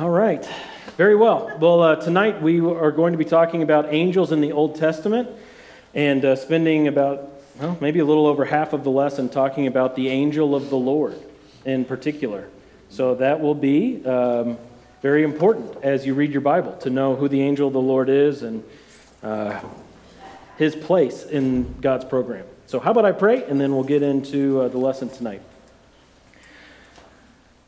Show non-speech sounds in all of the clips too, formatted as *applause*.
All right. Very well. Well, uh, tonight we are going to be talking about angels in the Old Testament and uh, spending about, well, maybe a little over half of the lesson talking about the angel of the Lord in particular. So that will be um, very important as you read your Bible to know who the angel of the Lord is and uh, his place in God's program. So, how about I pray and then we'll get into uh, the lesson tonight.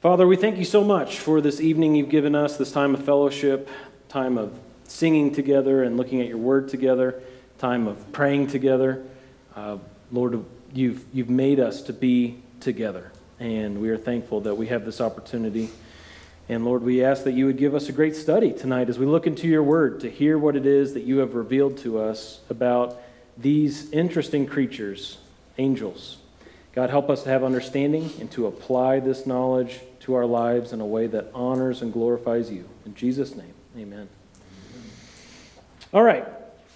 Father, we thank you so much for this evening you've given us, this time of fellowship, time of singing together and looking at your word together, time of praying together. Uh, Lord, you've, you've made us to be together, and we are thankful that we have this opportunity. And Lord, we ask that you would give us a great study tonight as we look into your word to hear what it is that you have revealed to us about these interesting creatures, angels. God, help us to have understanding and to apply this knowledge our lives in a way that honors and glorifies you. In Jesus' name, amen. All right,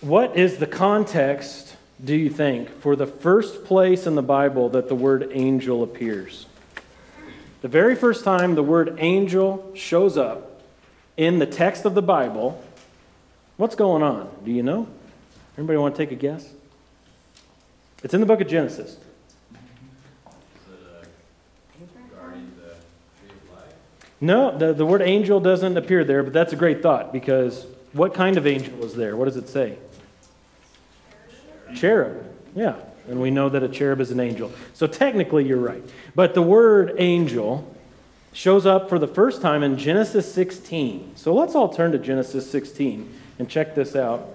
what is the context, do you think, for the first place in the Bible that the word angel appears? The very first time the word angel shows up in the text of the Bible, what's going on? Do you know? Anybody want to take a guess? It's in the book of Genesis. No, the, the word angel doesn't appear there, but that's a great thought because what kind of angel was there? What does it say? Cherub. Yeah. And we know that a cherub is an angel. So technically, you're right. But the word angel shows up for the first time in Genesis 16. So let's all turn to Genesis 16 and check this out.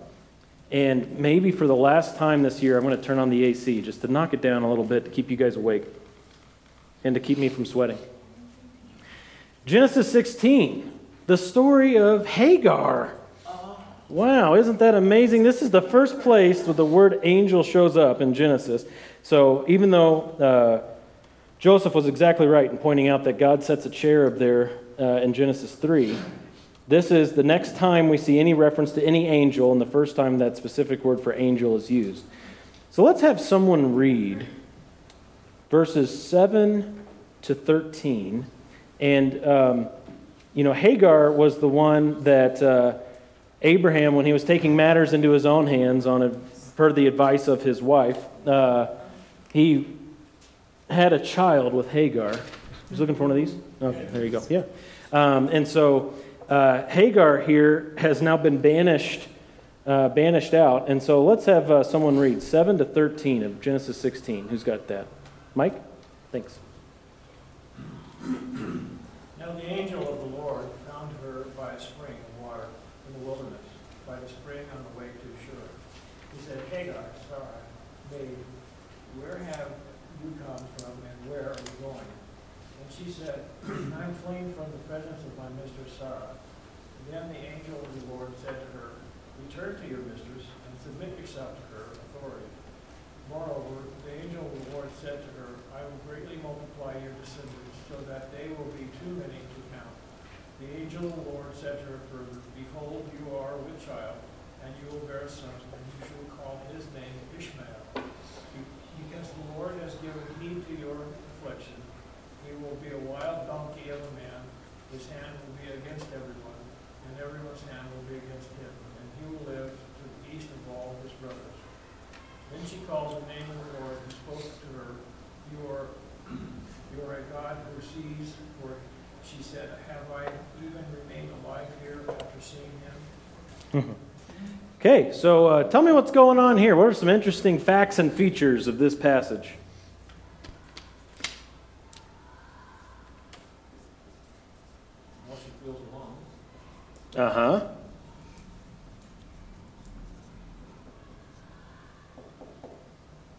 And maybe for the last time this year, I'm going to turn on the AC just to knock it down a little bit to keep you guys awake and to keep me from sweating. Genesis 16, the story of Hagar. Wow, isn't that amazing? This is the first place where the word angel shows up in Genesis. So even though uh, Joseph was exactly right in pointing out that God sets a cherub there uh, in Genesis 3, this is the next time we see any reference to any angel, and the first time that specific word for angel is used. So let's have someone read verses 7 to 13 and, um, you know, Hagar was the one that uh, Abraham, when he was taking matters into his own hands on a, per the advice of his wife, uh, he had a child with Hagar. He's looking for one of these? Okay, there you go. Yeah. Um, and so uh, Hagar here has now been banished, uh, banished out. And so let's have uh, someone read 7 to 13 of Genesis 16. Who's got that? Mike? Thanks. Now the angel of the Lord found her by a spring of water in the wilderness, by the spring on the way to Shur. He said, Hagar, Sarah, maid, where have you come from and where are you going? And she said, *clears throat* I'm fleeing from the presence of my mistress Sarah. Then the angel of the Lord said to her, Return to your mistress and submit yourself to her authority. Moreover, the angel of the Lord said to her, I will greatly multiply your descendants so that they will be too many to count. The angel of the Lord said to her further, Behold, you are with child, and you will bear a son, and you shall call his name Ishmael. Because the Lord has given heed to your affliction, he will be a wild donkey of a man. His hand will be against everyone, and everyone's hand will be against him, and he will live to the east of all his brothers. Then she called the name of the Lord and spoke to her, You are, you are a God who sees, for she said, Have I even remained alive here after seeing him? Okay, so uh, tell me what's going on here. What are some interesting facts and features of this passage? Once she feels alone. Uh huh.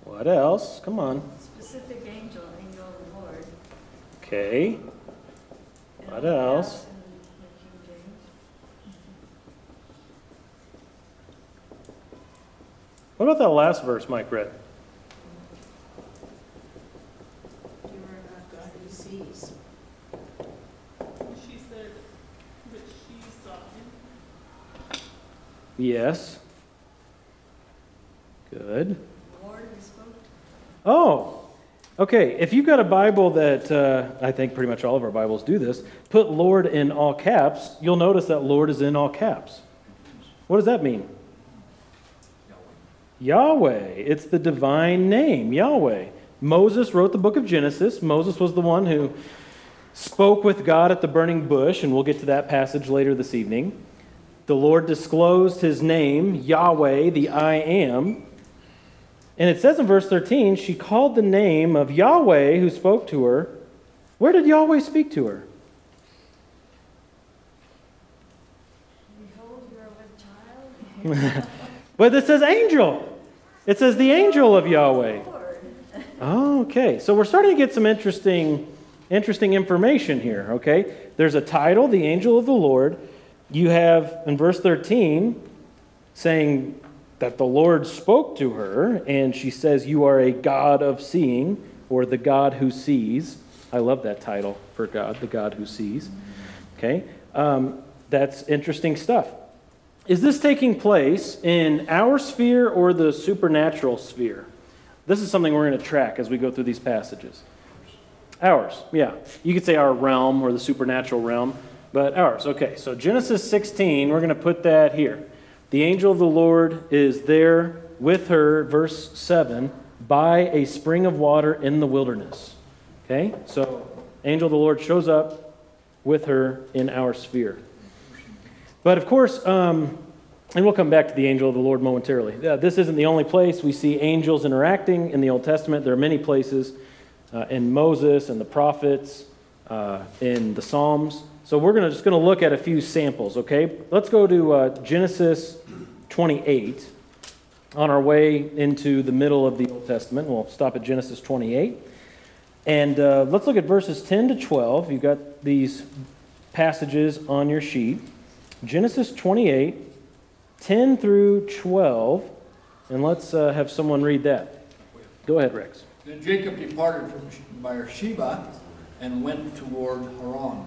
What else? Come on. Specific angel, angel of the Lord. Okay. And What all else? that in the King James. What about that last verse Mike read? Yes. Good. Oh, Okay, if you've got a Bible that uh, I think pretty much all of our Bibles do this, put Lord in all caps, you'll notice that Lord is in all caps. What does that mean? Yahweh. It's the divine name, Yahweh. Moses wrote the book of Genesis. Moses was the one who spoke with God at the burning bush, and we'll get to that passage later this evening. The Lord disclosed his name, Yahweh, the I am. And it says in verse 13, she called the name of Yahweh who spoke to her. Where did Yahweh speak to her? Behold, you are with child. *laughs* But it says angel. It says the angel of Yahweh. Oh, okay. So we're starting to get some interesting, interesting information here, okay? There's a title, the angel of the Lord. You have in verse 13 saying that the Lord spoke to her, and she says, You are a God of seeing, or the God who sees. I love that title for God, the God who sees. Okay? Um, that's interesting stuff. Is this taking place in our sphere or the supernatural sphere? This is something we're going to track as we go through these passages. Ours, yeah. You could say our realm or the supernatural realm, but ours. Okay, so Genesis 16, we're going to put that here. The angel of the Lord is there with her, verse 7, by a spring of water in the wilderness. Okay, so angel of the Lord shows up with her in our sphere. But of course, um, and we'll come back to the angel of the Lord momentarily. This isn't the only place we see angels interacting in the Old Testament. There are many places uh, in Moses and the prophets, uh, in the Psalms. So we're gonna, just going to look at a few samples, okay? Let's go to uh, Genesis 28 on our way into the middle of the Old Testament. We'll stop at Genesis 28. And uh, let's look at verses 10 to 12. You've got these passages on your sheet. Genesis 28, 10 through 12. And let's uh, have someone read that. Go ahead, Rex. Then Jacob departed from Beersheba and went toward Haran.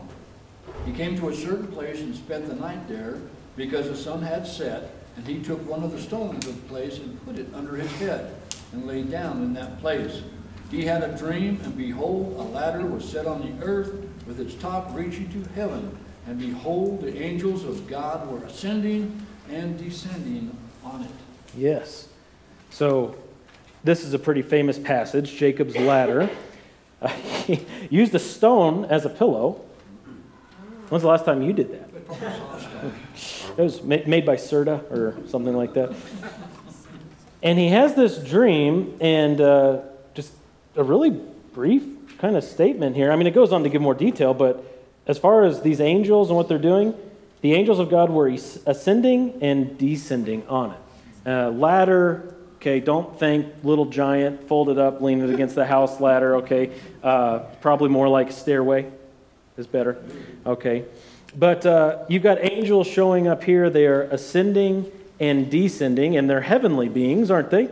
He came to a certain place and spent the night there because the sun had set, and he took one of the stones of the place and put it under his head and lay down in that place. He had a dream, and behold, a ladder was set on the earth with its top reaching to heaven. And behold, the angels of God were ascending and descending on it. Yes. So this is a pretty famous passage, Jacob's ladder. *laughs* He used a stone as a pillow. When's the last time you did that? It was made by Serta or something like that. And he has this dream, and uh, just a really brief kind of statement here. I mean, it goes on to give more detail, but as far as these angels and what they're doing, the angels of God were ascending and descending on it. Uh, ladder, okay, don't think little giant folded up, leaning against the house ladder, okay. Uh, probably more like stairway is better, okay. But uh, you've got angels showing up here. They are ascending and descending, and they're heavenly beings, aren't they?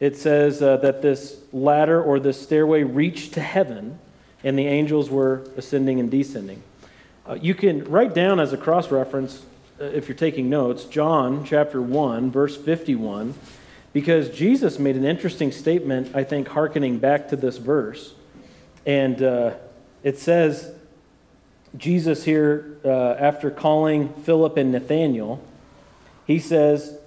It says uh, that this ladder or this stairway reached to heaven, and the angels were ascending and descending. Uh, you can write down as a cross reference, uh, if you're taking notes, John chapter 1, verse 51, because Jesus made an interesting statement, I think, hearkening back to this verse. And uh, it says, Jesus here, uh, after calling Philip and Nathanael, he says,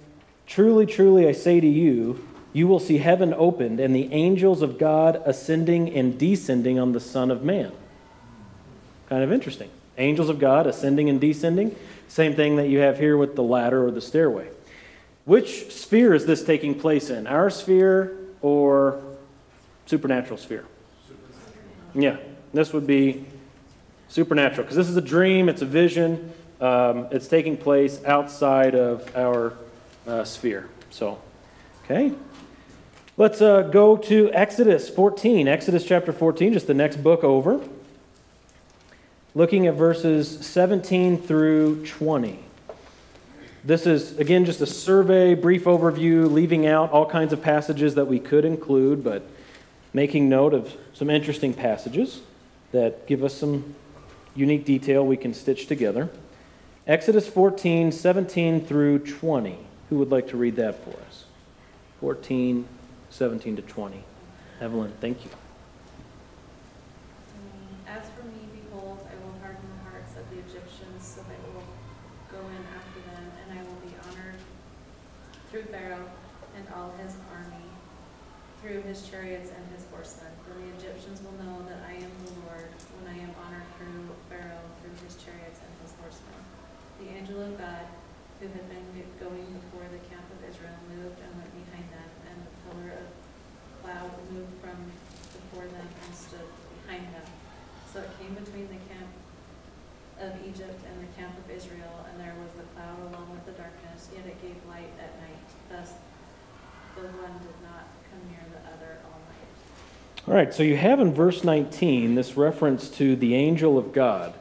Truly, truly, I say to you, you will see heaven opened and the angels of God ascending and descending on the Son of Man. Kind of interesting. Angels of God ascending and descending. Same thing that you have here with the ladder or the stairway. Which sphere is this taking place in? Our sphere or supernatural sphere? Yeah, this would be supernatural because this is a dream, it's a vision, um, it's taking place outside of our uh, sphere. So, okay. Let's uh, go to Exodus 14. Exodus chapter 14, just the next book over. Looking at verses 17 through 20. This is, again, just a survey, brief overview, leaving out all kinds of passages that we could include, but making note of some interesting passages that give us some unique detail we can stitch together. Exodus 14, 17 through 20. Who would like to read that for us? 14, 17 to 20. Evelyn, thank you. through Pharaoh and all his army, through his chariots and his horsemen. Then the Egyptians will know that I am the Lord when I am honored through Pharaoh, through his chariots and his horsemen. The angel of God, who had been going before the camp of Israel, moved and went behind them, and the pillar of cloud moved from before them and stood behind them. So it came between the camp of Egypt and the camp of Israel, and there was the cloud along with the darkness, yet it gave light at night. Thus the one did not All right, so you have in verse 19 this reference to the angel of God.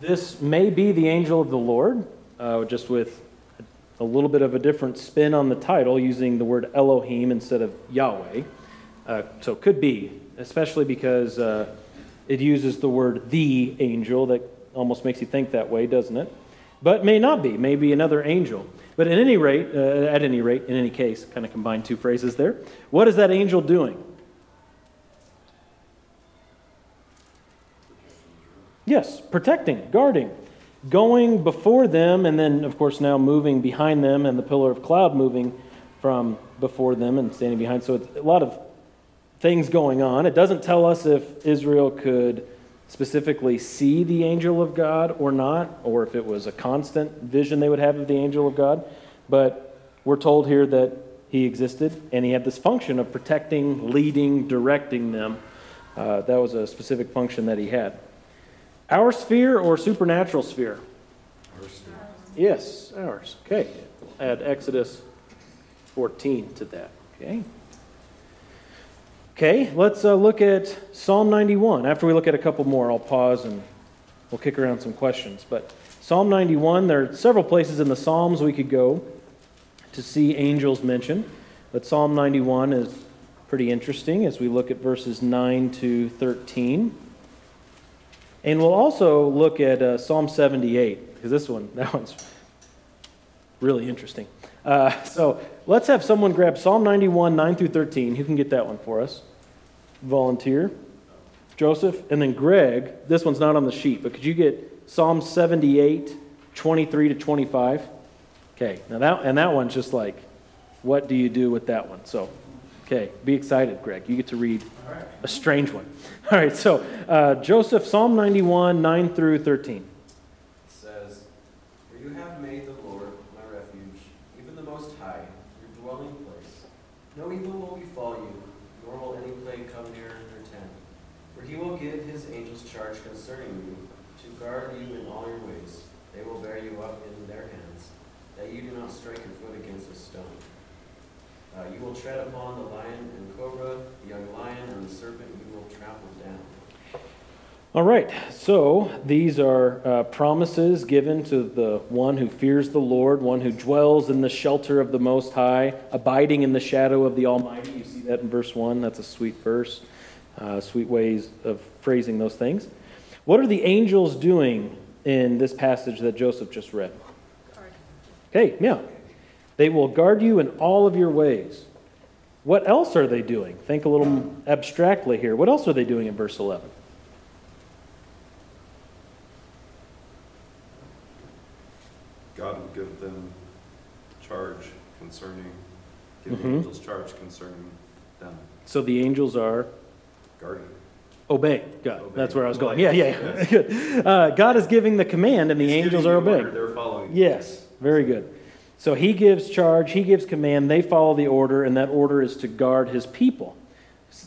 This may be the angel of the Lord, uh, just with a little bit of a different spin on the title, using the word Elohim instead of Yahweh. Uh, so it could be, especially because uh, it uses the word the angel. That almost makes you think that way, doesn't it? But may not be, maybe another angel. But at any rate, uh, at any rate, in any case, kind of combine two phrases there. What is that angel doing? Yes, protecting, guarding, going before them, and then, of course, now moving behind them, and the pillar of cloud moving from before them and standing behind. So it's a lot of things going on. It doesn't tell us if Israel could specifically see the angel of God or not, or if it was a constant vision they would have of the angel of God. But we're told here that he existed, and he had this function of protecting, leading, directing them. Uh, that was a specific function that he had. Our sphere or supernatural sphere? Yes, ours. Okay. Add Exodus 14 to that. Okay. Okay, let's uh, look at Psalm 91. After we look at a couple more, I'll pause and we'll kick around some questions. But Psalm 91, there are several places in the Psalms we could go to see angels mentioned. But Psalm 91 is pretty interesting as we look at verses 9 to 13. And we'll also look at uh, Psalm 78, because this one, *laughs* that one's really interesting. Uh, so let's have someone grab Psalm 91, 9 through 13. Who can get that one for us? Volunteer. Joseph. And then Greg, this one's not on the sheet, but could you get Psalm 78, 23 to 25? Okay, now that, and that one's just like, what do you do with that one? So, okay, be excited, Greg. You get to read a strange one. *laughs* All right, so uh, Joseph, Psalm 91, 9 through 13. It says, For you have made the Lord my refuge, even the Most High, your dwelling place. No evil will befall you, nor will any plague come near your tent. For he will give his angels charge concerning you, to guard you in all your ways. They will bear you up in their hands, that you do not strike your foot against a stone. Uh, you will tread upon the lion and cobra, the young lion and the serpent you will trample down. All right, so these are uh, promises given to the one who fears the Lord, one who dwells in the shelter of the Most High, abiding in the shadow of the Almighty. You see that in verse 1. That's a sweet verse, uh, sweet ways of phrasing those things. What are the angels doing in this passage that Joseph just read? Okay, yeah. They will guard you in all of your ways. What else are they doing? Think a little abstractly here. What else are they doing in verse 11? God will give them charge concerning, give the Mhm. angels charge concerning them. So the angels are Guarding. obey God. Obey. That's where I was going. Yeah, yeah, yeah. *laughs* Good. Uh, God is giving the command, and the angels are obeying. They're following. Yes, very good. So he gives charge, he gives command, they follow the order, and that order is to guard his people.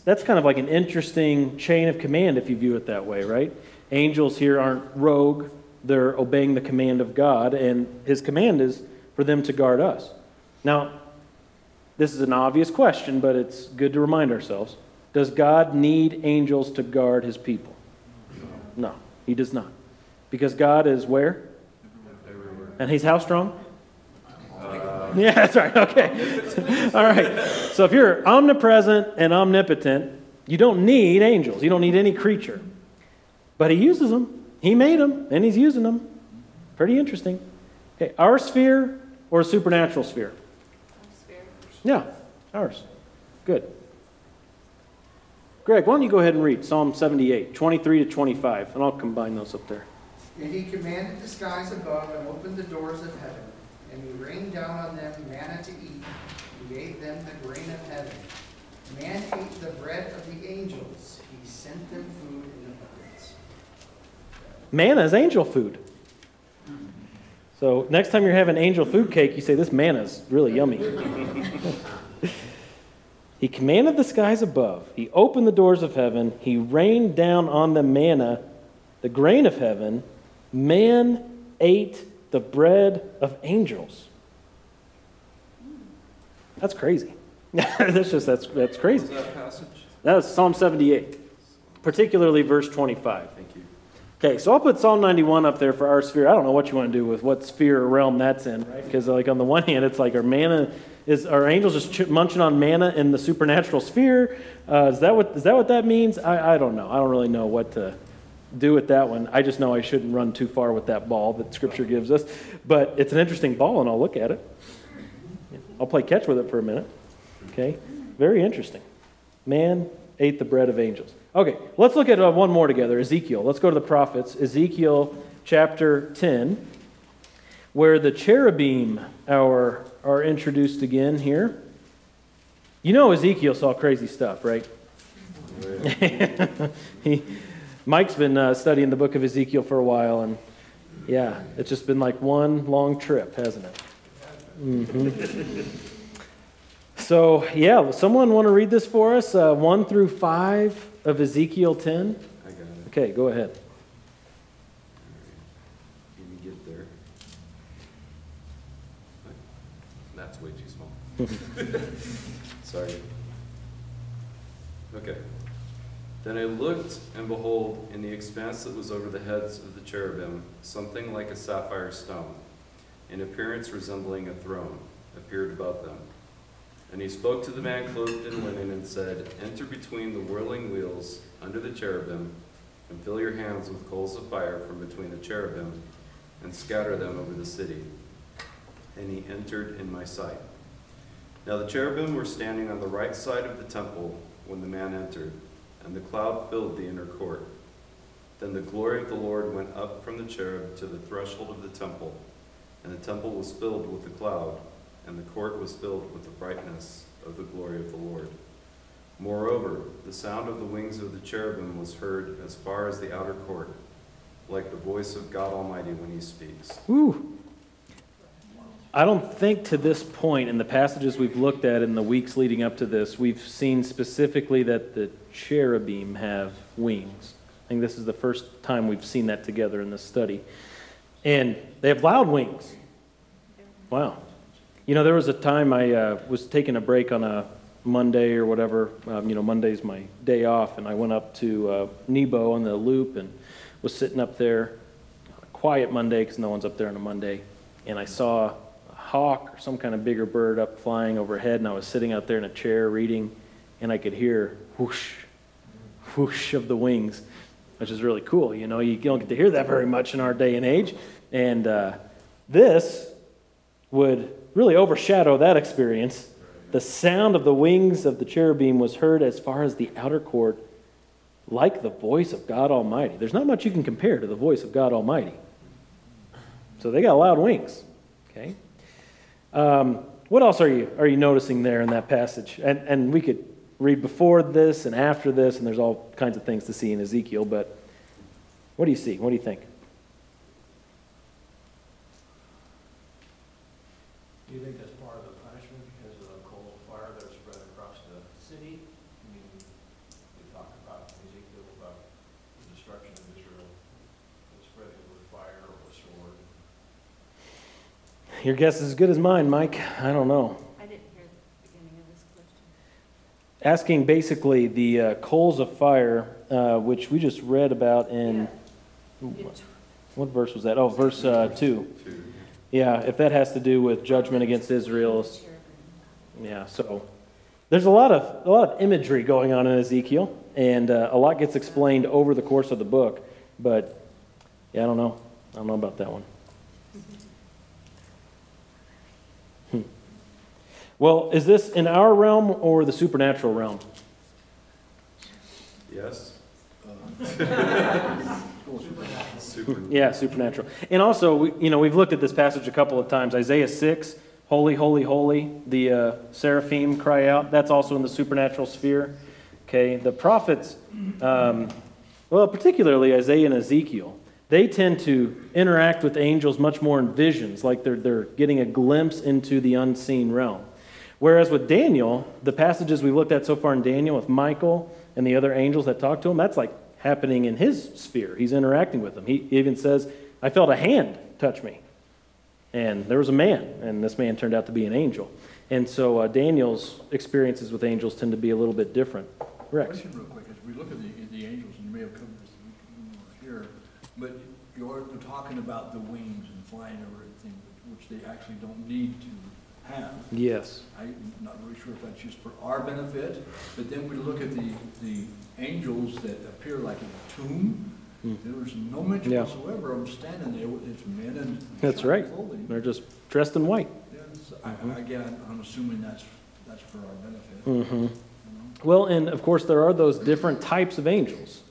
That's kind of like an interesting chain of command if you view it that way, right? Angels here aren't rogue, they're obeying the command of God, and his command is for them to guard us. Now, this is an obvious question, but it's good to remind ourselves. Does God need angels to guard his people? No, he does not. Because God is where? And he's how strong? Uh, Yeah, that's right. Okay. *laughs* All right. So if you're omnipresent and omnipotent, you don't need angels. You don't need any creature. But he uses them. He made them, and he's using them. Pretty interesting. Okay, our sphere or a supernatural sphere? Our sphere. Yeah, ours. Good. Greg, why don't you go ahead and read Psalm 78, 23 to 25, and I'll combine those up there. And he commanded the skies above and opened the doors of heaven. and he rained down on them manna to eat. He gave them the grain of heaven. Man ate the bread of the angels. He sent them food in abundance. Manna is angel food. So next time you're having angel food cake, you say, This manna is really yummy. *laughs* he commanded the skies above, he opened the doors of heaven, he rained down on them manna, the grain of heaven. Man ate the bread of angels. That's crazy. *laughs* that's just that's that's crazy. That passage? That was Psalm 78, particularly verse 25. Thank you. Okay, so I'll put Psalm 91 up there for our sphere. I don't know what you want to do with what sphere or realm that's in, right? Because like on the one hand, it's like our manna is our angels just ch- munching on manna in the supernatural sphere. Uh, is that what is that what that means? I, I don't know. I don't really know what to do with that one. I just know I shouldn't run too far with that ball that Scripture gives us. But it's an interesting ball, and I'll look at it. I'll play catch with it for a minute. Okay, very interesting. Man ate the bread of angels. Okay, let's look at uh, one more together Ezekiel. Let's go to the prophets. Ezekiel chapter 10, where the cherubim are, are introduced again here. You know, Ezekiel saw crazy stuff, right? *laughs* he, Mike's been uh, studying the book of Ezekiel for a while, and yeah, it's just been like one long trip, hasn't it? hmm So, yeah, someone want to read this for us? Uh, 1 through 5 of Ezekiel 10? I got it. Okay, go ahead. Get there. That's way too small. *laughs* *laughs* Sorry. Okay. Then I looked, and behold, in the expanse that was over the heads of the cherubim, something like a sapphire stone, in appearance resembling a throne, appeared above them. And he spoke to the man clothed in linen and said, Enter between the whirling wheels under the cherubim, and fill your hands with coals of fire from between the cherubim, and scatter them over the city. And he entered in my sight. Now the cherubim were standing on the right side of the temple when the man entered, and the cloud filled the inner court. Then the glory of the Lord went up from the cherub to the threshold of the temple, and the temple was filled with the cloud, and the court was filled with the brightness of the glory of the Lord. Moreover, the sound of the wings of the cherubim was heard as far as the outer court, like the voice of God Almighty when he speaks. I don't think to this point in the passages we've looked at in the weeks leading up to this, we've seen specifically that the cherubim have wings. I think this is the first time we've seen that together in this study. And they have loud wings. Wow. You know, there was a time I uh, was taking a break on a Monday or whatever. Um, you know, Monday's my day off, and I went up to uh, Nebo on the loop and was sitting up there, quiet Monday because no one's up there on a Monday, and I saw hawk or some kind of bigger bird up flying overhead, and I was sitting out there in a chair reading, and I could hear whoosh, whoosh of the wings, which is really cool. You know, you don't get to hear that very much in our day and age, and uh, this would really overshadow that experience. The sound of the wings of the cherubim was heard as far as the outer court, like the voice of God Almighty. There's not much you can compare to the voice of God Almighty. So they got loud wings. Okay. Um, what else are you are you noticing there in that passage? And and we could read before this and after this, and there's all kinds of things to see in Ezekiel. But what do you see? What do you think? Do you think that's part of the punishment because of the coal of fire that was spread across the city? I mean, we talk about Ezekiel about the destruction of Israel, the spreading it with fire or with sword. Your guess is as good as mine, Mike. I don't know. I didn't hear the beginning of this question. Asking basically the uh, coals of fire, uh, which we just read about in It- what verse was that? Oh, verse uh, two. Two. Yeah, if that has to do with judgment against Israel, yeah. So there's a lot of a lot of imagery going on in Ezekiel, and uh, a lot gets explained over the course of the book. But yeah, I don't know. I don't know about that one. Well, is this in our realm or the supernatural realm? Yes? Super. *laughs* Yeah, supernatural. And also, we, you know, we've looked at this passage a couple of times. Isaiah 6, holy, holy, holy, the uh, seraphim cry out. That's also in the supernatural sphere. Okay, the prophets, um, well, particularly Isaiah and Ezekiel, they tend to interact with angels much more in visions, like they're, they're getting a glimpse into the unseen realm. Whereas with Daniel, the passages we've looked at so far in Daniel with Michael and the other angels that talk to him, that's like happening in his sphere. He's interacting with them. He even says, I felt a hand touch me. And there was a man, and this man turned out to be an angel. And so uh, Daniel's experiences with angels tend to be a little bit different. Rex. Question real quick, as we look at the, the angels, and you may have covered this here, but you're talking about the wings and flying over everything, which they actually don't need to Yes. I'm not really sure if that's just for our benefit, but then we look at the, the angels that appear like in a tomb. Hmm. There was no mention Yeah. whatsoever of them standing there with its men in That's right. clothing. They're just dressed in white. So I, again, I'm assuming that's, that's for our benefit. hmm you know? Well, and of course, there are those different types of angels.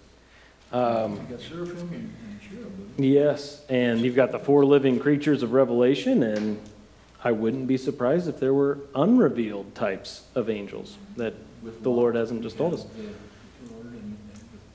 Um, You got seraphim and and cherubim. yes, and you've got the four living creatures of Revelation, and I wouldn't be surprised if there were unrevealed types of angels that with the Lord hasn't just told us. the Lord and,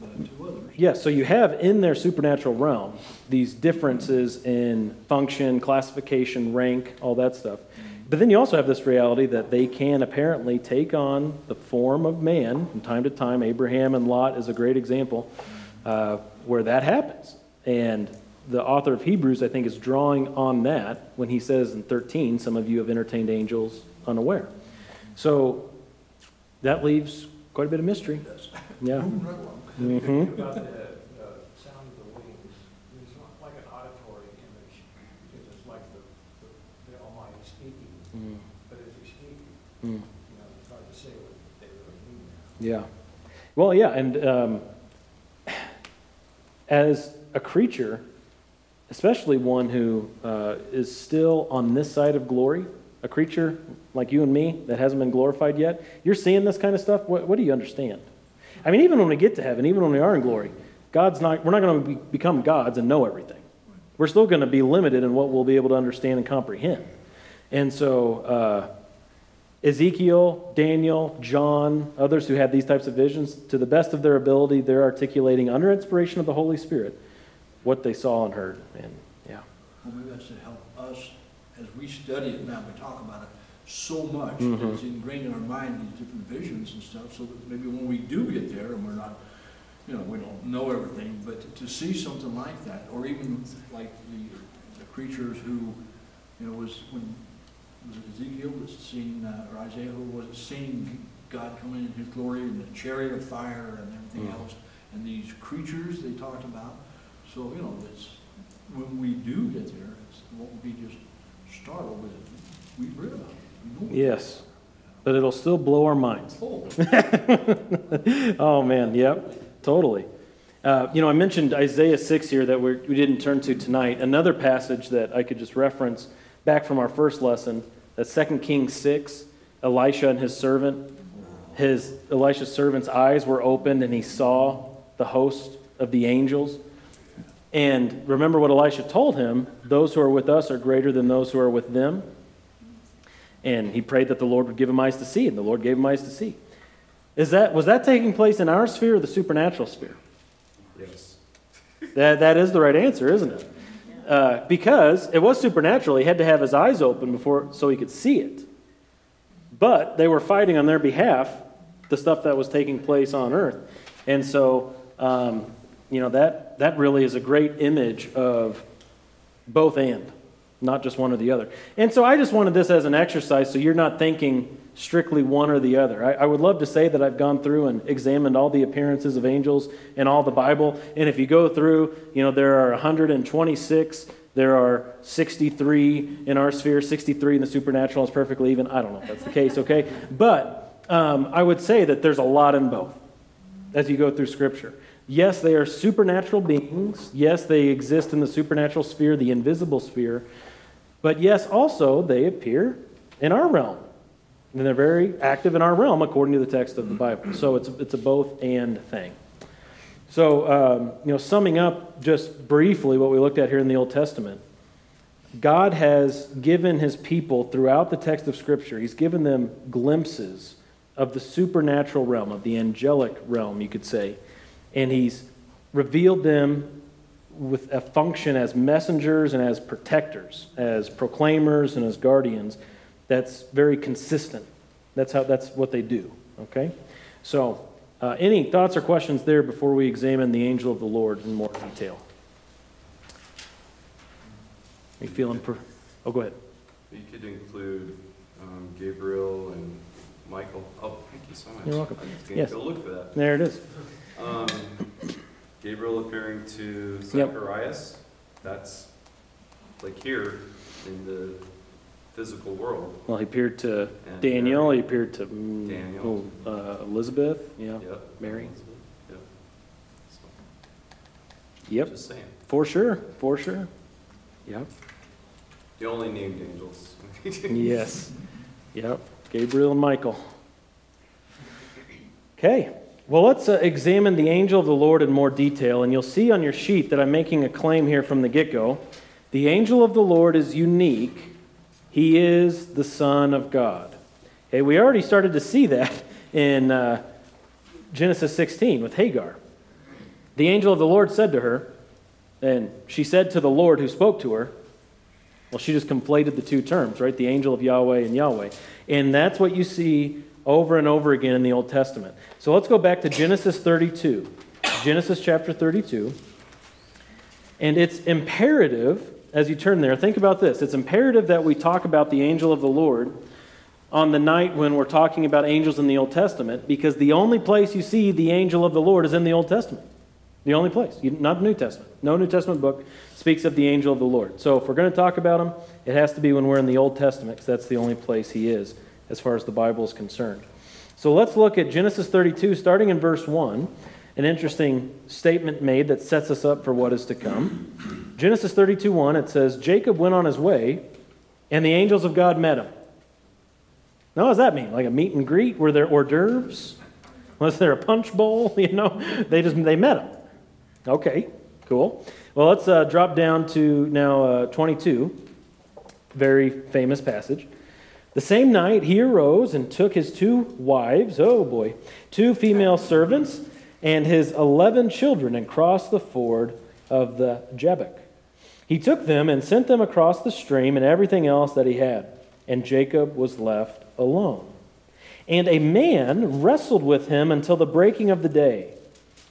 and with the two others. Yes, so you have in their supernatural realm these differences in function, classification, rank, all that stuff. Mm-hmm. But then you also have this reality that they can apparently take on the form of man from time to time. Abraham and Lot is a great example mm-hmm. uh, where that happens. And the author of Hebrews, I think, is drawing on that when he says in 13, some of you have entertained angels unaware. So that leaves quite a bit of mystery. Yeah. *laughs* Hmm Mm. Mm. there. Yeah. Well, yeah, and um, as a creature, especially one who uh, is still on this side of glory, a creature like you and me that hasn't been glorified yet, you're seeing this kind of stuff. What, what do you understand? I mean, even when we get to heaven, even when we are in glory, God's not. We're not going to be, become gods and know everything. We're still going to be limited in what we'll be able to understand and comprehend. And so. Uh, Ezekiel, Daniel, John, others who had these types of visions, to the best of their ability, they're articulating under inspiration of the Holy Spirit what they saw and heard. And yeah. Well, maybe that's to help us, as we study it now, we talk about it so much, that Mhm. it's ingrained in our mind, these different visions and stuff, so that maybe when we do get there, and we're not, you know, we don't know everything, but to- see something like that, or even like the, the creatures who, you know, was, when, was it Ezekiel that's seen, uh, or Isaiah, who was seeing God coming in his glory, and the chariot of fire and everything Mhm. else, and these creatures they talked about, so, you know, it's, when we do get there, it's, it won't be just startled with it. We've read about it. We know it. Yes. But it'll still blow our minds. Oh, *laughs* oh, man. Yep. Totally. Uh, you know, I mentioned Isaiah 6 here that we're, we didn't turn to tonight. Another passage that I could just reference back from our first lesson, that's 2 Kings 6, Elisha and his servant. His Elisha's servant's eyes were opened and he saw the host of the angels. And remember what Elisha told him those who are with us are greater than those who are with them. And he prayed that the Lord would give him eyes to see, and the Lord gave him eyes to see. Is that, was that taking place in our sphere or the supernatural sphere? Yes. That, that is the right answer, isn't it? Uh, because it was supernatural. He had to have his eyes open before so he could see it. But they were fighting on their behalf the stuff that was taking place on earth. And so, um, you know, that, that really is a great image of both and, not just one or the other. And so I just wanted this as an exercise so you're not thinking strictly one or the other. I, I would love to say that I've gone through and examined all the appearances of angels in all the Bible. And if you go through, you know, there are 126, there are 63 in our sphere, 63 in the supernatural is perfectly even. I don't know if that's the case, okay? But um, I would say that there's a lot in both as you go through Scripture. Yes, they are supernatural beings. Yes, they exist in the supernatural sphere, the invisible sphere. But yes, also they appear in our realm. And they're very active in our realm according to the text of the Bible. So it's, it's a both and thing. So, um, you know, summing up just briefly what we looked at here in the Old Testament, God has given his people throughout the text of Scripture, he's given them glimpses of the supernatural realm, of the angelic realm, you could say. And he's revealed them with a function as messengers and as protectors, as proclaimers and as guardians. That's very consistent. That's how that's what they do. Okay? So, uh, any thoughts or questions there before we examine the angel of the Lord in more detail? Are you feeling per- Oh, go ahead. You could include um, Gabriel and Michael. Oh, thank you so much. You're welcome. I was going Yes. go look for that. There it is. Um, Gabriel appearing to Yep. Zacharias, that's like here in the physical world. Well, he appeared to And Daniel, Mary. he appeared to mm, Daniel. oh, uh, Elizabeth, yeah. Yep. Mary. Yep. So, Yep, Just saying. for sure, for sure. Yep. The only named angels. *laughs* Yes. Yep. Gabriel and Michael. Okay. Well, let's uh, examine the angel of the Lord in more detail. And you'll see on your sheet that I'm making a claim here from the get go. The angel of the Lord is unique, he is the Son of God. Okay, we already started to see that *laughs* in uh, Genesis 16 with Hagar. The angel of the Lord said to her, and she said to the Lord who spoke to her, well, she just conflated the two terms, right? The angel of Yahweh and Yahweh. And that's what you see over and over again in the Old Testament. So let's go back to Genesis 32. Genesis chapter 32. And it's imperative, as you turn there, think about this. It's imperative that we talk about the angel of the Lord on the night when we're talking about angels in the Old Testament, because the only place you see the angel of the Lord is in the Old Testament. The only place, not the New Testament. No New Testament book speaks of the angel of the Lord. So if we're going to talk about him, it has to be when we're in the Old Testament, because that's the only place he is as far as the Bible is concerned. So let's look at Genesis 32, starting in verse 1. An interesting statement made that sets us up for what is to come. Genesis 32, 1, it says, Jacob went on his way, and the angels of God met him. Now, what does that mean? Like a meet and greet? Were there hors d'oeuvres? Was there a punch bowl? *laughs* You know, they just they met him. Okay, cool. Well, let's uh, drop down to now uh, 22. Very famous passage. The same night he arose and took his two wives, oh boy, two female servants, and his eleven children and crossed the ford of the Jabbok. He took them and sent them across the stream and everything else that he had, and Jacob was left alone. And a man wrestled with him until the breaking of the day.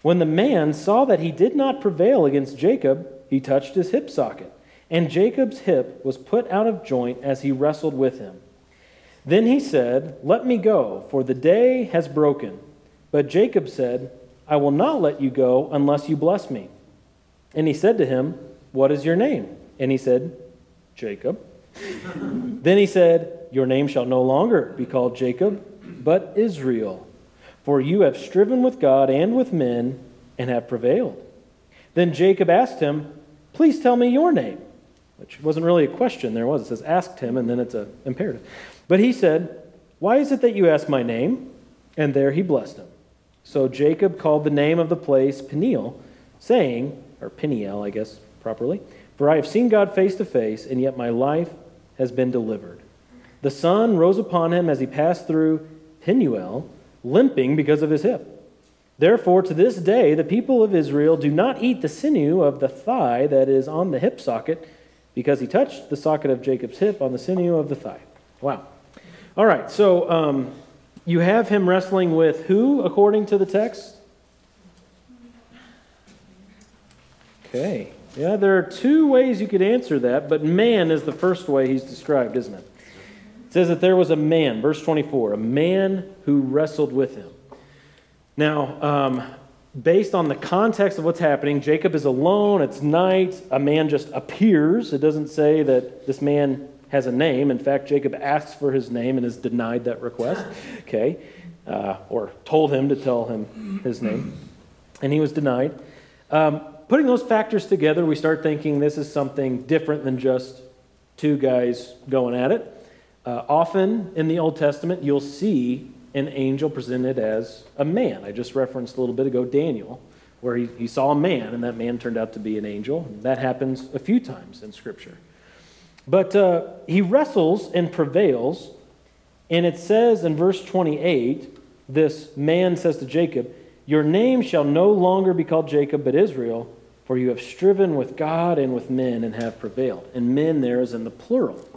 When the man saw that he did not prevail against Jacob, he touched his hip socket, and Jacob's hip was put out of joint as he wrestled with him. Then he said, Let me go, for the day has broken. But Jacob said, I will not let you go unless you bless me. And he said to him, What is your name? And he said, Jacob. *laughs* then he said, Your name shall no longer be called Jacob, but Israel, for you have striven with God and with men and have prevailed. Then Jacob asked him, Please tell me your name. Which wasn't really a question there, was it? Says asked him, and then it's an imperative. But he said, Why is it that you ask my name? And there he blessed him. So Jacob called the name of the place Peniel, saying, or Peniel, I guess properly, For I have seen God face to face, and yet my life has been delivered. The sun rose upon him as he passed through Penuel, limping because of his hip. Therefore, to this day, the people of Israel do not eat the sinew of the thigh that is on the hip socket, because he touched the socket of Jacob's hip on the sinew of the thigh. Wow. All right, so um, you have him wrestling with who, according to the text? Okay. Yeah, there are two ways you could answer that, but man is the first way he's described, isn't it? It says that there was a man, verse 24, a man who wrestled with him. Now, um, based on the context of what's happening, Jacob is alone, it's night, a man just appears. It doesn't say that this man has a name. In fact, Jacob asks for his name and is denied that request, *laughs* okay, uh, or told him to tell him his name, and he was denied. Um, putting those factors together, we start thinking this is something different than just two guys going at it. Uh, often in the Old Testament, you'll see an angel presented as a man. I just referenced a little bit ago Daniel, where he, he saw a man, and that man turned out to be an angel. That happens a few times in Scripture. But uh, he wrestles and prevails, and it says in verse 28 this man says to Jacob, Your name shall no longer be called Jacob, but Israel, for you have striven with God and with men and have prevailed. And men there is in the plural.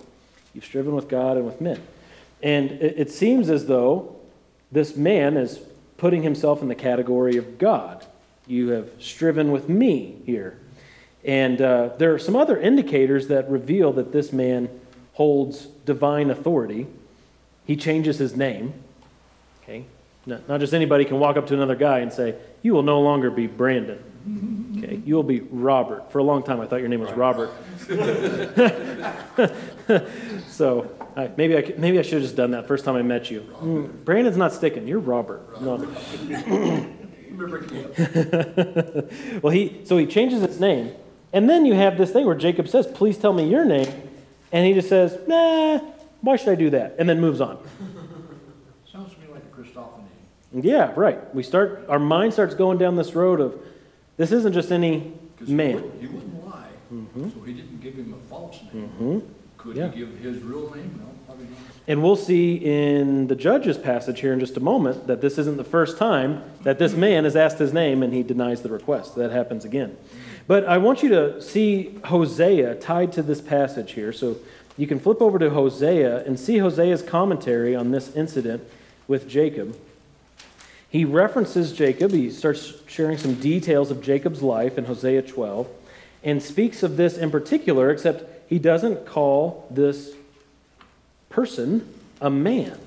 You've striven with God and with men. And it, it seems as though this man is putting himself in the category of God. You have striven with me here. And uh, there are some other indicators that reveal that this man holds divine authority. He changes his name. Okay? Not, not just anybody can walk up to another guy and say, You will no longer be Brandon. Okay? You will be Robert. For a long time, I thought your name was Robert. *laughs* so I, maybe, I, maybe I should have just done that first time I met you. Mm, Brandon's not sticking. You're Robert. No. *laughs* Well, he so he changes his name, and then you have this thing where Jacob says, "Please tell me your name," and he just says, "Nah, why should I do that?" and then moves on. Sounds to me like a Christophany. Yeah, right. We start our mind starts going down this road of this isn't just any man. He wouldn't lie, Mhm. so he didn't give him a false name. Mhm. Could Yeah. he give his real name? No, probably not. And we'll see in the judge's passage here in just a moment that this isn't the first time that this man is asked his name and he denies the request. That happens again. But I want you to see Hosea tied to this passage here. So you can flip over to Hosea and see Hosea's commentary on this incident with Jacob. He references Jacob. He starts sharing some details of Jacob's life in Hosea 12 and speaks of this in particular, except he doesn't call this person a man.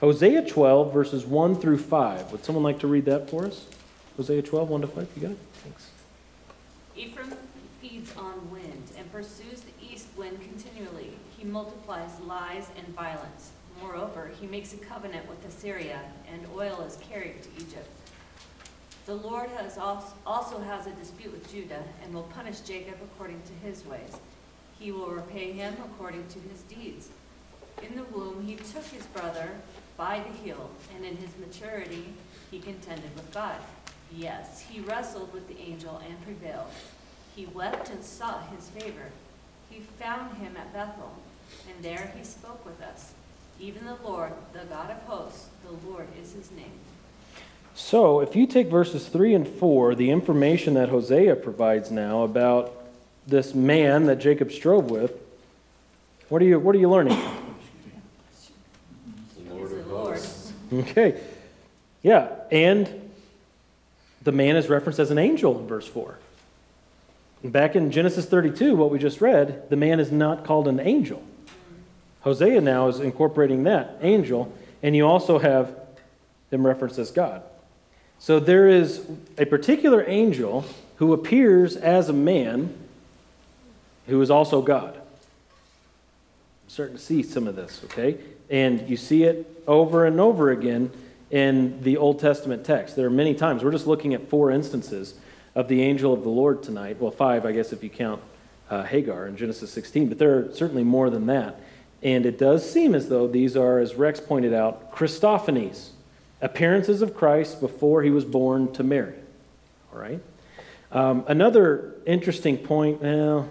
Hosea 12, verses 1 through 5. Would someone like to read that for us? Hosea 12, 1 to 5. You got it? Thanks. Ephraim feeds on wind and pursues the east wind continually. He multiplies lies and violence. Moreover, he makes a covenant with Assyria, and oil is carried to Egypt. The Lord has also has a dispute with Judah, and will punish Jacob according to his ways. He will repay him according to his deeds. In the womb he took his brother by the heel, and in his maturity he contended with God. Yes, he wrestled with the angel and prevailed. He wept and sought his favor. He found him at Bethel, and there he spoke with us. Even the Lord, the God of hosts, the Lord is his name. So, if you take verses 3 and 4, the information that Hosea provides now about this man that Jacob strove with, what are you, what are you learning? The Lord of hosts. Okay. Yeah, and the man is referenced as an angel in verse 4. Back in Genesis 32, what we just read, the man is not called an angel. Hosea now is incorporating that angel, and you also have him referenced as God. So there is a particular angel who appears as a man who is also God. I'm starting to see some of this, okay? And you see it over and over again in the Old Testament text. There are many times. We're just looking at four instances of the angel of the Lord tonight. Well, five, I guess, if you count uh, Hagar in Genesis 16, but there are certainly more than that. And it does seem as though these are, as Rex pointed out, Christophanies, appearances of Christ before he was born to Mary. All right? Um, another interesting point, well,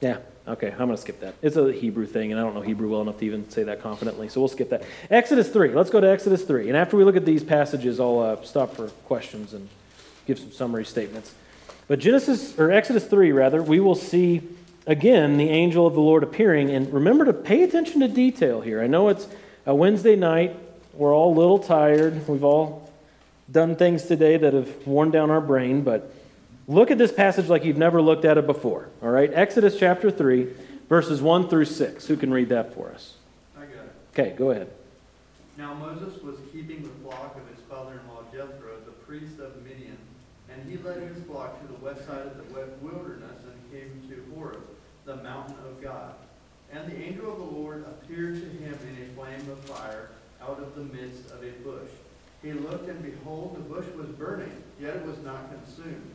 yeah, okay, I'm going to skip that. It's a Hebrew thing, and I don't know Hebrew well enough to even say that confidently, so we'll skip that. Exodus 3, let's go to Exodus 3. And after we look at these passages, I'll uh, stop for questions and give some summary statements. But Genesis, or Exodus 3, rather, we will see again the angel of the Lord appearing. And remember to pay attention to detail here. I know it's a Wednesday night, we're all a little tired, we've all done things today that have worn down our brain, but look at this passage like you've never looked at it before. All right, Exodus chapter 3, verses 1 through 6. Who can read that for us? I got it. Okay, go ahead. Now Moses was keeping the flock of his father-in-law Jethro, the priest of Midian, and he led his flock to the west side of the wi- wilderness and came to Horeb, the mountain of God. And the angel of the Lord appeared to him in a flame of fire out of the midst of a bush. He looked, and behold, the bush was burning, yet it was not consumed.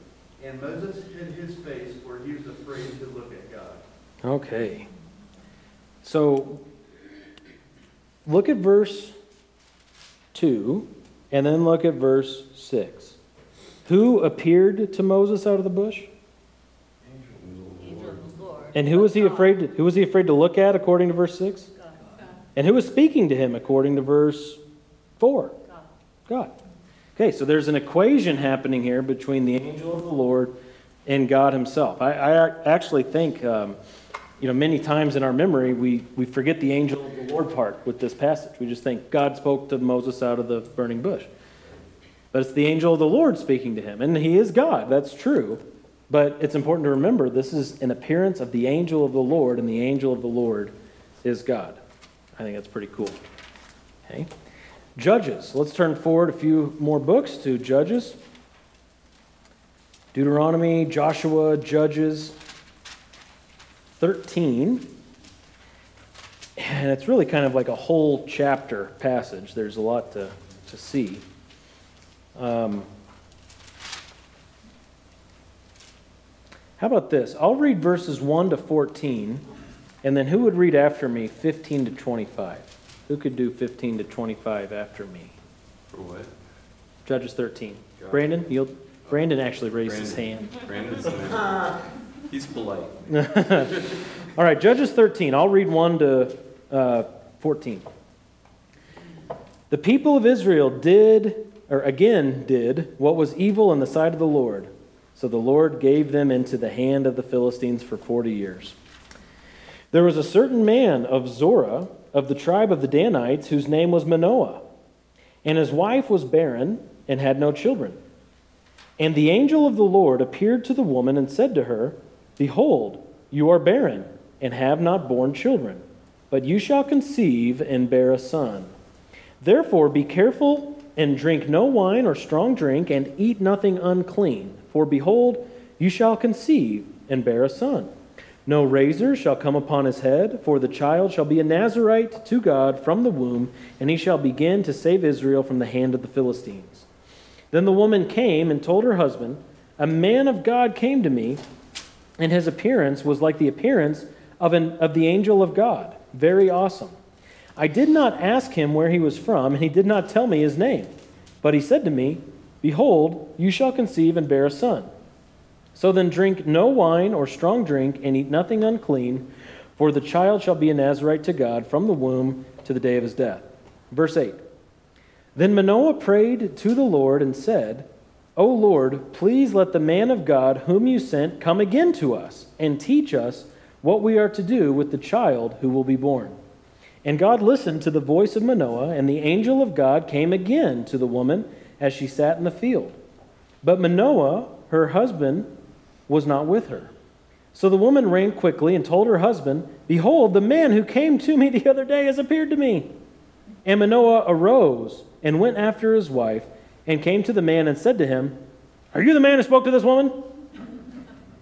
And Moses hid his face, for he was afraid to look at God. Okay. So look at verse 2 and then look at verse 6. Who appeared to Moses out of the bush? Angel of the Lord. And who was he afraid to, who was he afraid to look at according to verse 6? God. And who was speaking to him according to verse 4? God. God. Okay, so there's an equation happening here between the angel of the Lord and God himself. I, I actually think, um, you know, many times in our memory, we, we forget the angel of the Lord part with this passage. We just think God spoke to Moses out of the burning bush. But it's the angel of the Lord speaking to him. And he is God, that's true. But it's important to remember this is an appearance of the angel of the Lord, and the angel of the Lord is God. I think that's pretty cool. Okay. Judges. Let's turn forward a few more books to Judges. Deuteronomy, Joshua, Judges 13. And it's really kind of like a whole chapter passage. There's a lot to, to see. Um, how about this? I'll read verses 1 to 14, and then who would read after me 15 to 25? Who could do 15 to 25 after me? For what? Judges 13. Gotcha. Brandon, you'll, Brandon actually raised his hand. Brandon's *laughs* the. He's polite. *laughs* All right, Judges 13. I'll read 1 to uh, 14. The people of Israel did, or again did, what was evil in the sight of the Lord. So the Lord gave them into the hand of the Philistines for 40 years. There was a certain man of Zorah, of the tribe of the Danites, whose name was Manoah. And his wife was barren and had no children. And the angel of the Lord appeared to the woman and said to her, Behold, you are barren and have not borne children, but you shall conceive and bear a son. Therefore, be careful and drink no wine or strong drink, and eat nothing unclean. For behold, you shall conceive and bear a son. No razor shall come upon his head, for the child shall be a Nazarite to God from the womb, and he shall begin to save Israel from the hand of the Philistines. Then the woman came and told her husband, A man of God came to me, and his appearance was like the appearance of, an, of the angel of God. Very awesome. I did not ask him where he was from, and he did not tell me his name. But he said to me, Behold, you shall conceive and bear a son. So then drink no wine or strong drink, and eat nothing unclean, for the child shall be a Nazarite to God from the womb to the day of his death. Verse 8 Then Manoah prayed to the Lord and said, O Lord, please let the man of God whom you sent come again to us and teach us what we are to do with the child who will be born. And God listened to the voice of Manoah, and the angel of God came again to the woman as she sat in the field. But Manoah, her husband, was not with her. So the woman ran quickly and told her husband, Behold, the man who came to me *laughs* the other day has appeared to me. And Manoah arose and went after his wife and came to the man and said to him, Are you the man who spoke to this woman?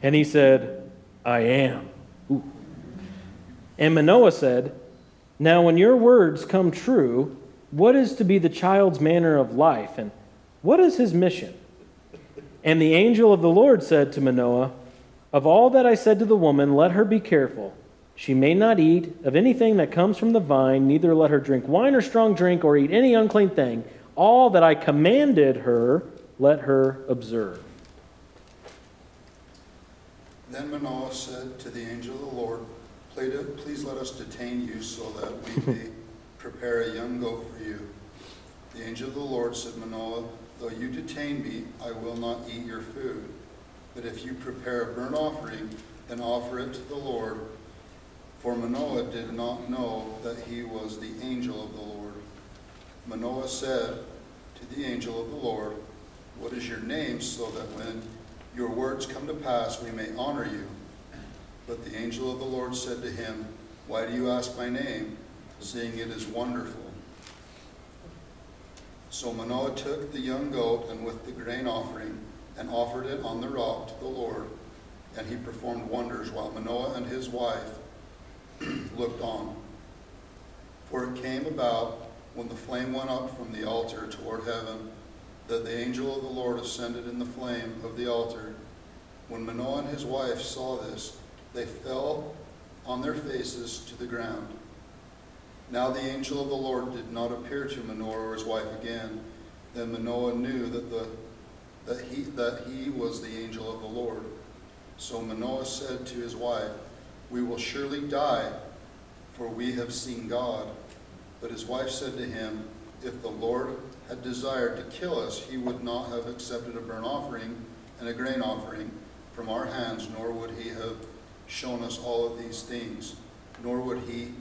And he said, I am. Ooh. And Manoah said, Now when your words come true, what is to be the child's manner of life, and what is his mission? And the angel of the Lord said to Manoah, Of all that I said to the woman, let her be careful. She may not eat of anything that comes from the vine, neither let her drink wine or strong drink, or eat any unclean thing. All that I commanded her, let her observe. Then Manoah said to the angel of the Lord, Please let us detain you so that we may *laughs* prepare a young goat for you. The angel of the Lord said, Manoah, though you detain me, I will not eat your food. But if you prepare a burnt offering, then offer it to the Lord. For Manoah did not know that he was the angel of the Lord. Manoah said to the angel of the Lord, What is your name, so that when your words come to pass, we may honor you? But the angel of the Lord said to him, Why do you ask my name, seeing it is wonderful? So Manoah took the young goat and with the grain offering and offered it on the rock to the Lord, and he performed wonders while Manoah and his wife *clears throat* looked on. For it came about when the flame went up from the altar toward heaven that the angel of the Lord ascended in the flame of the altar. When Manoah and his wife saw this, they fell on their faces to the ground. Now the angel of the Lord did not appear to Manoah or his wife again. Then Manoah knew that, the, that, he, that he was the angel of the Lord. So Manoah said to his wife, We will surely die, for we have seen God. But his wife said to him, If the Lord had desired to kill us, he would not have accepted a burnt offering and a grain offering from our hands, nor would he have shown us all of these things, nor would he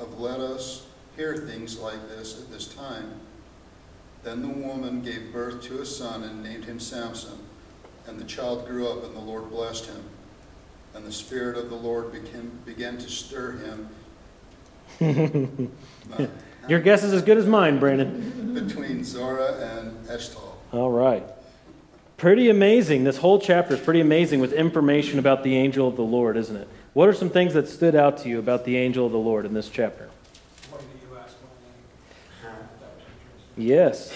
have let us hear things like this at this time. Then the woman gave birth to a son and named him Samson. And the child grew up, and the Lord blessed him. And the Spirit of the Lord became, began to stir him. uh, *laughs* Your guess is as good as mine, Brandon. Between Zorah and Eshtal. All right. Pretty amazing. This whole chapter is pretty amazing with information about the angel of the Lord, isn't it? What are some things that stood out to you about the angel of the Lord in this chapter? Why do you ask my name? That was interesting. Yes.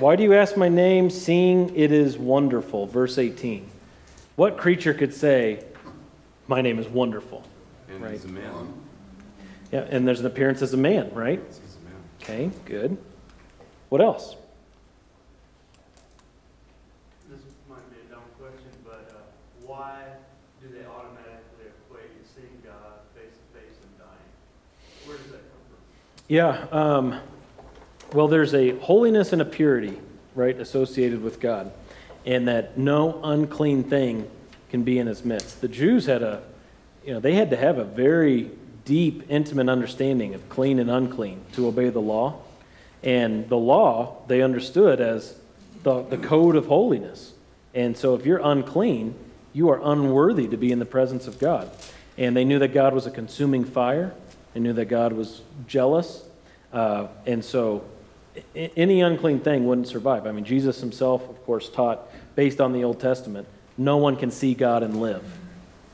Why do you ask my name, seeing it is wonderful? Verse 18. What creature could say, My name is wonderful? And Right. he's a man. Yeah, and there's an appearance as a man, right? He's a man. Okay, good. What else? This might be a dumb question, but uh, why do they automatically equate seeing God face to face and dying? Where does that come from? Yeah, um, well, there's a holiness and a purity, right, associated with God, and that no unclean thing can be in his midst. The Jews had a, you know, they had to have a very deep, intimate understanding of clean and unclean to obey the law. And the law they understood as the, the code of holiness. And so if you're unclean, you are unworthy to be in the presence of God. And they knew that God was a consuming fire. They knew that God was jealous. Uh, and so a- any unclean thing wouldn't survive. I mean, Jesus himself, of course, taught based on the Old Testament no one can see God and live.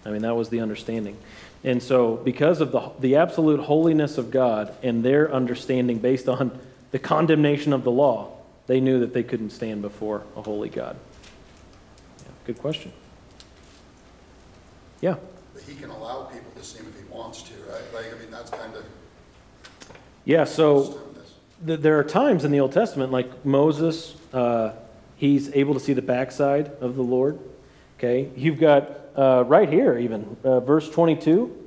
I mean, that was the understanding. And so, because of the, the absolute holiness of God and their understanding based on the condemnation of the law, they knew that they couldn't stand before a holy God. Yeah, good question. Yeah. But he can allow people to him if he wants to, right? Like, I mean, that's kind of. Yeah, so th- there are times in the Old Testament, like Moses, uh, he's able to see the backside of the Lord. Okay, you've got uh, right here, even uh, verse 22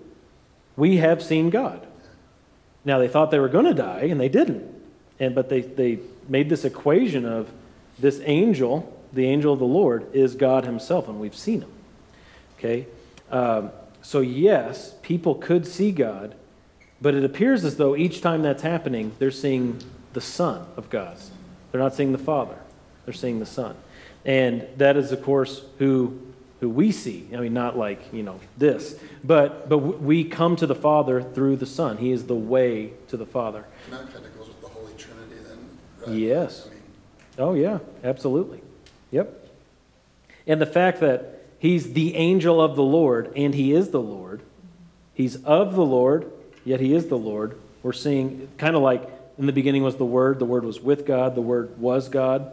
we have seen God. Now, they thought they were going to die, and they didn't. And, but they, they made this equation of this angel, the angel of the Lord, is God himself, and we've seen him. Okay? Um, so, yes, people could see God, but it appears as though each time that's happening, they're seeing the Son of God. They're not seeing the Father, they're seeing the Son. And that is, of course, who, who we see. I mean, not like, you know, this, but, but we come to the Father through the Son. He is the way to the Father. And that kind of goes with the Holy Trinity then, right? Yes. I mean, Oh, yeah, absolutely. Yep. And the fact that he's the angel of the Lord and he is the Lord, he's of the Lord, yet he is the Lord. We're seeing kind of like in the beginning was the Word, the Word was with God, the Word was God.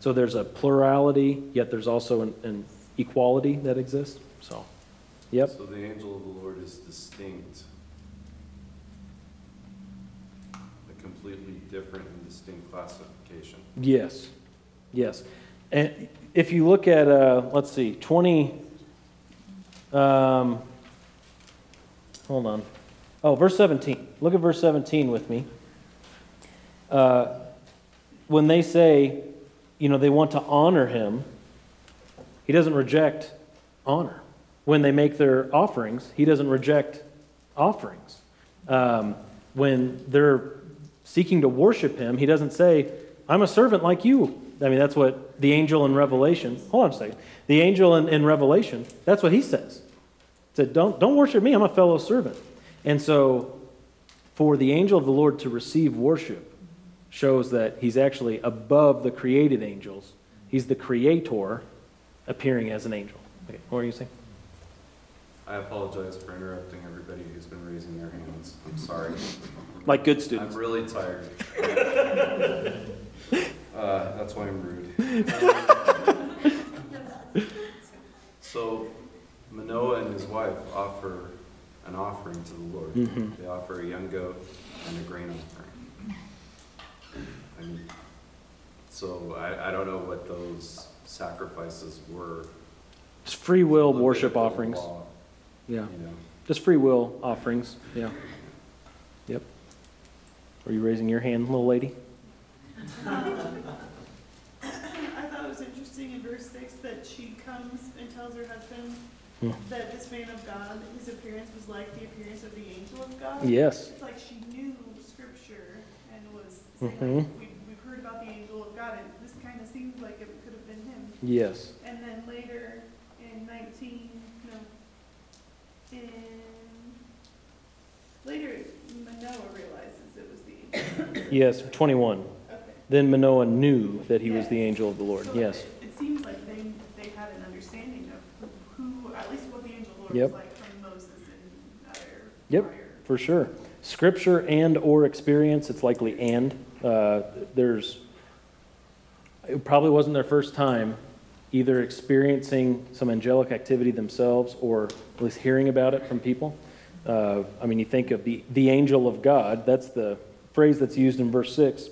So there's a plurality, yet there's also an, an equality that exists. So, yep. So the angel of the Lord is distinct. A completely different and distinct classification. Yes, yes. And if you look at, uh, let's see, 20, um, hold on. Oh, verse 17. Look at verse 17 with me. Uh, when they say, you know, they want to honor him, he doesn't reject honor. When they make their offerings, he doesn't reject offerings. Um, when they're seeking to worship him, he doesn't say, I'm a servant like you. I mean, that's what the angel in Revelation, hold on a second. The angel in, in Revelation, that's what he says. He said, don't, don't worship me, I'm a fellow servant. And so, for the angel of the Lord to receive worship shows that he's actually above the created angels. He's the creator, appearing as an angel. Okay, what are you saying? I apologize for interrupting everybody who's been raising their hands. I'm sorry. Like good students. I'm really tired. *laughs* Uh, that's why I'm rude. *laughs* So Manoah and his wife offer an offering to the Lord. Mhm. They offer a young goat and a grain offering. And so I, I don't know what those sacrifices were. Just free will Look worship offerings. law, Yeah, You know, just free will offerings. Yeah. Yep. Are you raising your hand, little lady? I thought it was interesting in verse six that she comes and tells her husband Hmm. that this man of God, his appearance was like the appearance of the angel of God. Yes. It's like she knew scripture and was saying, Mhm. like, we, we've heard about the angel of God, and this kind of seems like it could have been him. Yes. And then later in nineteen, no, in, later Manoah realizes it was the angel. Yes, 21. Then Manoah knew that he was the angel of the Lord. So Yes. It it seems like they, they had an understanding of who, at least what the angel of the Lord Yep. was like from Moses and other Yep. prior. For sure. Scripture and or experience, it's likely and. Uh, there's, it probably wasn't their first time either experiencing some angelic activity themselves or at least hearing about it from people. Uh, I mean, you think of the, the angel of God, that's the phrase that's used in verse 6.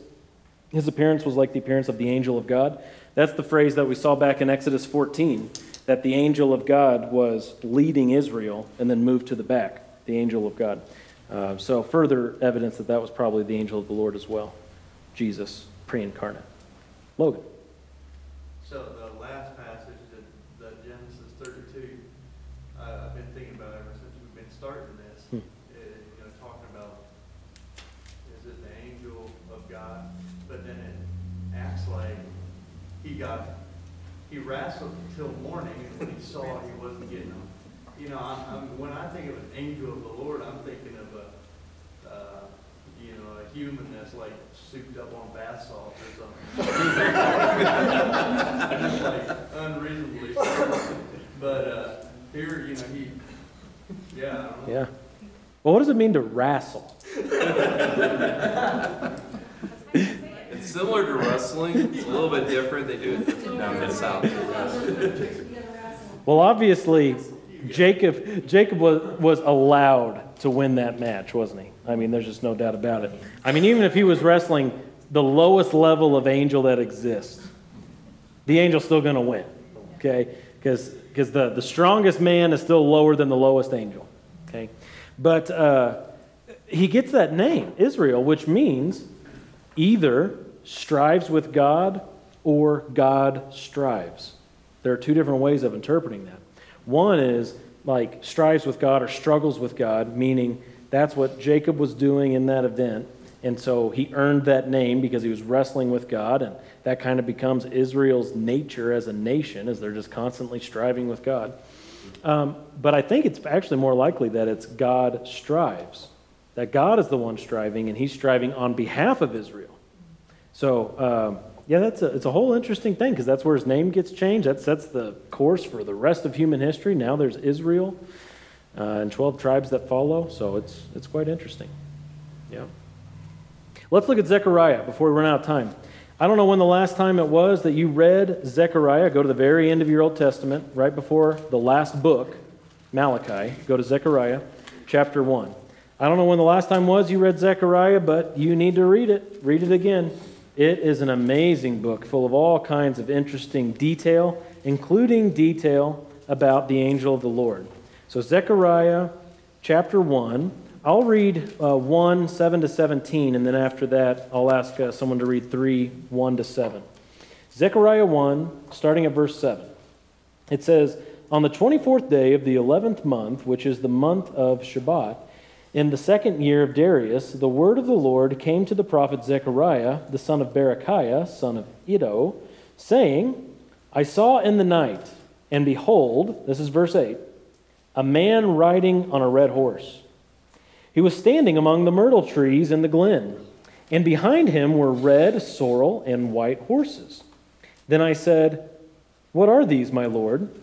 His appearance was like the appearance of the angel of God. That's the phrase that we saw back in Exodus 14, that the angel of God was leading Israel and then moved to the back, the angel of God. Uh, so, further evidence that that was probably the angel of the Lord as well, Jesus pre incarnate. Logan. So the last passage, the, the Genesis thirty-two, uh, I've been thinking about ever since we've been starting this. Hmm. Uh, you know, talking about, is it the angel of God? But then it acts like he got, he wrestled until morning, and when he saw he wasn't getting them. You know, I'm, I'm, when I think of an angel of the Lord, I'm thinking of a, uh, you know, a human that's like souped up on bath salts or something. *laughs* Just like unreasonably. But, uh, here, you know, he, yeah, I don't know. Yeah. Well, what does it mean to wrestle? *laughs* *laughs* It's similar to wrestling. It's a little bit different. They do it down in the south. Well, obviously, Jacob, Jacob was, was allowed to win that match, wasn't he? I mean, there's just no doubt about it. I mean, even if he was wrestling the lowest level of angel that exists, the angel's still going to win, okay? Because the, the strongest man is still lower than the lowest angel, okay? But uh, he gets that name, Israel, which means either strives with God or God strives. There are two different ways of interpreting that. One is like strives with God or struggles with God, meaning that's what Jacob was doing in that event. And so he earned that name because he was wrestling with God, and that kind of becomes Israel's nature as a nation, as they're just constantly striving with God. Um, but I think it's actually more likely that it's God strives, that God is the one striving, and he's striving on behalf of Israel. So, um, yeah, that's a, it's a whole interesting thing because that's where his name gets changed. That sets the course for the rest of human history. Now there's Israel uh, and 12 tribes that follow. So it's, it's quite interesting. Yeah. Let's look at Zechariah before we run out of time. I don't know when the last time it was that you read Zechariah. Go to the very end of your Old Testament, right before the last book, Malachi. Go to Zechariah chapter 1. I don't know when the last time was you read Zechariah, but you need to read it. Read it again. It is an amazing book full of all kinds of interesting detail, including detail about the angel of the Lord. So, Zechariah chapter 1. I'll read uh, 1, 7 to 17, and then after that, I'll ask uh, someone to read 3, 1 to 7. Zechariah 1, starting at verse 7. It says, On the 24th day of the 11th month, which is the month of Shebat, in the second year of Darius, the word of the Lord came to the prophet Zechariah, the son of Berechiah, son of Iddo, saying, I saw in the night, and behold, this is verse 8, a man riding on a red horse. He was standing among the myrtle trees in the glen, and behind him were red, sorrel, and white horses. Then I said, What are these, my Lord?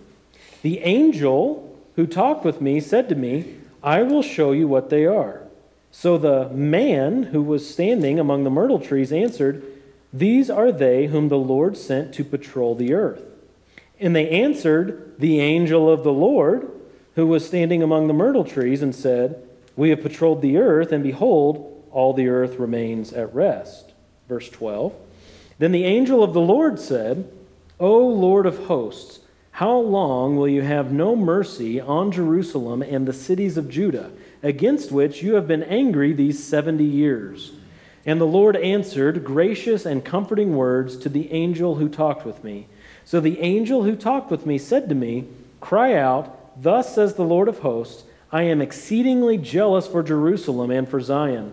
The angel who talked with me said to me, I will show you what they are. So the man who was standing among the myrtle trees answered, These are they whom the Lord sent to patrol the earth. And they answered, The angel of the Lord who was standing among the myrtle trees and said, We have patrolled the earth, and behold, all the earth remains at rest. Verse 12. Then the angel of the Lord said, O Lord of hosts, how long will you have no mercy on Jerusalem and the cities of Judah, against which you have been angry these seventy years? And the Lord answered gracious and comforting words to the angel who talked with me. So the angel who talked with me said to me, Cry out, Thus says the Lord of hosts, I am exceedingly jealous for Jerusalem and for Zion.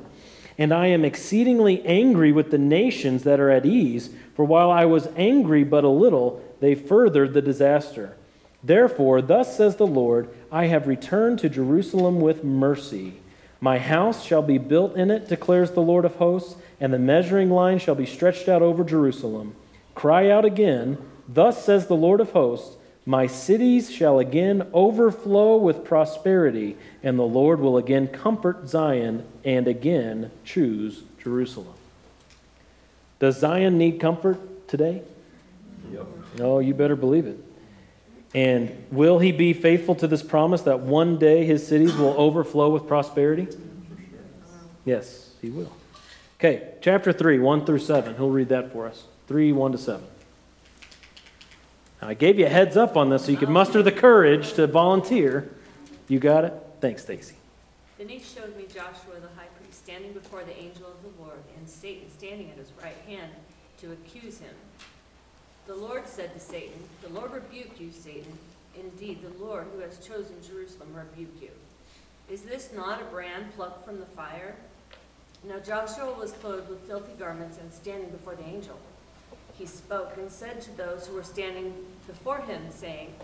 And I am exceedingly angry with the nations that are at ease, for while I was angry but a little, they furthered the disaster. Therefore, thus says the Lord I have returned to Jerusalem with mercy. My house shall be built in it, declares the Lord of hosts, and the measuring line shall be stretched out over Jerusalem. Cry out again, Thus says the Lord of hosts My cities shall again overflow with prosperity, and the Lord will again comfort Zion and again choose Jerusalem. Does Zion need comfort today? Yep. No, you better believe it. And will he be faithful to this promise that one day his cities will *coughs* overflow with prosperity? Yes, he will. Okay, chapter 3, 1 through 7. He'll read that for us. 3, 1 to 7. Now, I gave you a heads up on this so you could muster the courage to volunteer. You got it? Thanks, Stacy. Then he showed me Joshua the high priest standing before the angel of the Lord, and Satan standing at his right hand to accuse him. The Lord said to Satan, The Lord rebuke you, Satan. Indeed, the Lord who has chosen Jerusalem rebuke you. Is this not a brand plucked from the fire? Now Joshua was clothed with filthy garments and standing before the angel. He spoke and said to those who were standing before him, saying,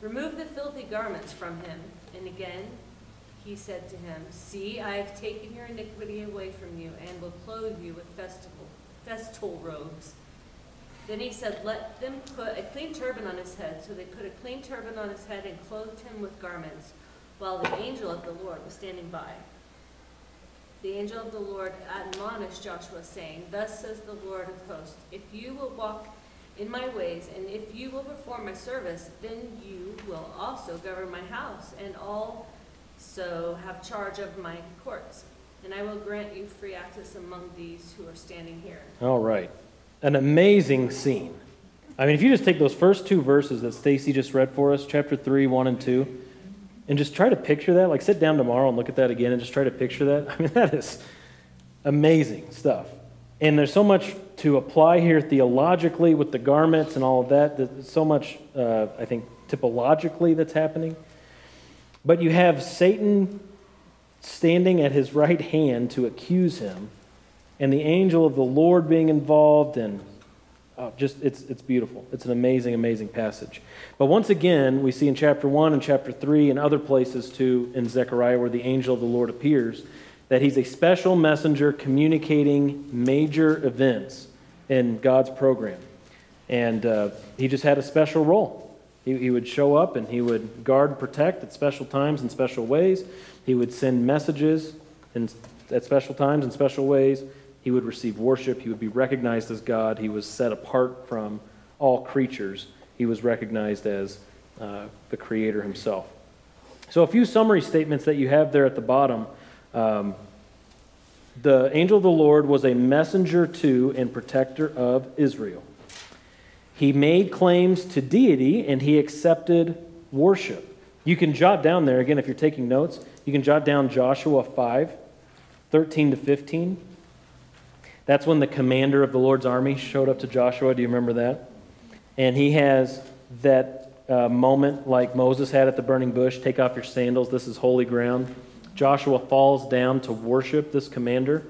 Remove the filthy garments from him. And again he said to him, See, I have taken your iniquity away from you, and will clothe you with festival, festal robes. Then he said, Let them put a clean turban on his head. So they put a clean turban on his head and clothed him with garments, while the angel of the Lord was standing by. The angel of the Lord admonished Joshua, saying, Thus says the Lord of hosts, If you will walk in my ways, and if you will perform my service, then you will also govern my house, and also have charge of my courts. And I will grant you free access among these who are standing here. All right. An amazing scene. I mean, if you just take those first two verses that Stacy just read for us, chapter 3, 1 and 2, and just try to picture that, like sit down tomorrow and look at that again and just try to picture that. *laughs* I mean, that is amazing stuff. And there's so much to apply here theologically with the garments and all of that. There's so much, uh, I think, typologically that's happening. But you have Satan standing at his right hand to accuse him, and the angel of the Lord being involved, and oh, just it's, it's beautiful. It's an amazing, amazing passage. But once again, we see in chapter 1 and chapter 3 and other places too in Zechariah where the angel of the Lord appears that he's a special messenger communicating major events in God's program. And uh, he just had a special role. He, he would show up and he would guard and protect at special times in special ways. He would send messages in, at special times in special ways. He would receive worship. He would be recognized as God. He was set apart from all creatures. He was recognized as uh, the Creator himself. So, a few summary statements that you have there at the bottom. Um, the angel of the Lord was a messenger to and protector of Israel. He made claims to deity and he accepted worship. You can jot down there, again, if you're taking notes, you can jot down Joshua 5, 13 to 15. That's when the commander of the Lord's army showed up to Joshua. Do you remember that? And he has that uh, moment like Moses had at the burning bush take off your sandals, this is holy ground. Joshua falls down to worship this commander,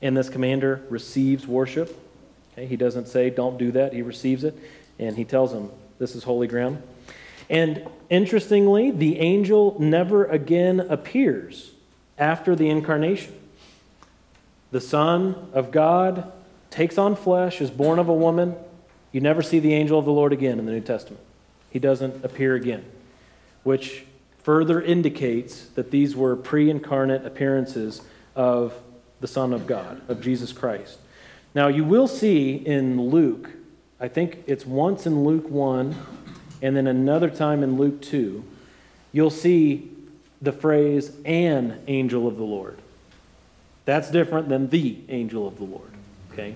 and this commander receives worship. Okay, he doesn't say, don't do that. He receives it, and he tells him, this is holy ground. And interestingly, the angel never again appears after the incarnation. The Son of God takes on flesh, is born of a woman. You never see the angel of the Lord again in the New Testament. he doesn't appear again, which further indicates that these were pre incarnate appearances of the Son of God, of Jesus Christ. Now, you will see in Luke, I think it's once in Luke 1 and then another time in Luke 2, you'll see the phrase, an angel of the Lord. That's different than the angel of the Lord. Okay?